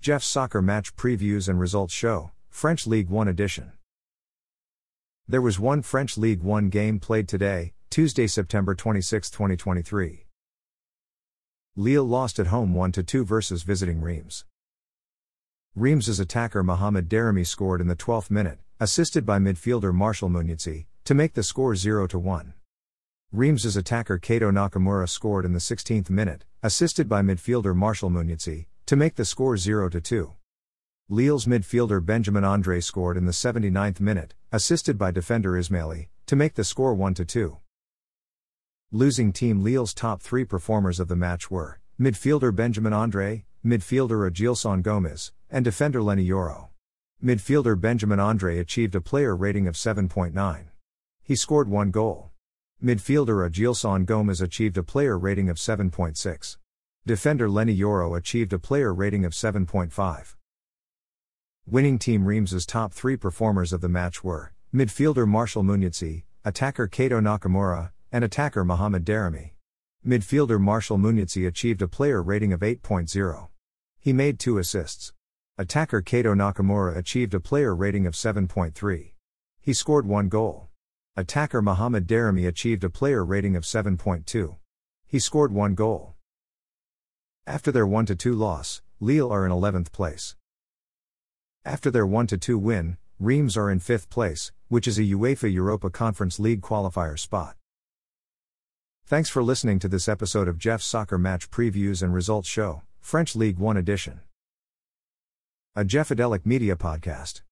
Jeff's Soccer Match Previews and Results Show, French Ligue 1 Edition. There was one French Ligue 1 game played today, Tuesday, September 26, 2023. Lille lost at home 1 2 versus visiting Reims. Reims's attacker Mohamed Daramy scored in the 12th minute, assisted by midfielder Marshall Munetsi, to make the score 0 1. Reims's attacker Keito Nakamura scored in the 16th minute, assisted by midfielder Marshall Munetsi, to make the score 0 2. Lille's midfielder Benjamin Andre scored in the 79th minute, assisted by defender Ismaily, to make the score 1 2. Losing team Lille's top three performers of the match were midfielder Benjamin Andre, midfielder Agilson Gomez, and defender Lenny Yoro. Midfielder Benjamin Andre achieved a player rating of 7.9. He scored one goal. Midfielder Agilson Gomez achieved a player rating of 7.6. Defender Lenny Yoro achieved a player rating of 7.5. Winning team Reims's top three performers of the match were midfielder Marshall Munetsi, attacker Keito Nakamura, and attacker Mohamed Daramy. Midfielder Marshall Munetsi achieved a player rating of 8.0. He made two assists. Attacker Keito Nakamura achieved a player rating of 7.3. He scored one goal. Attacker Mohamed Daramy achieved a player rating of 7.2. He scored one goal. After their 1 2 loss, Lille are in 11th place. After their 1 2 win, Reims are in 5th place, which is a UEFA Europa Conference League qualifier spot. Thanks for listening to this episode of Jeff's Soccer Match Previews and Results Show, French Ligue 1 edition. A Jeffadelic Media Podcast.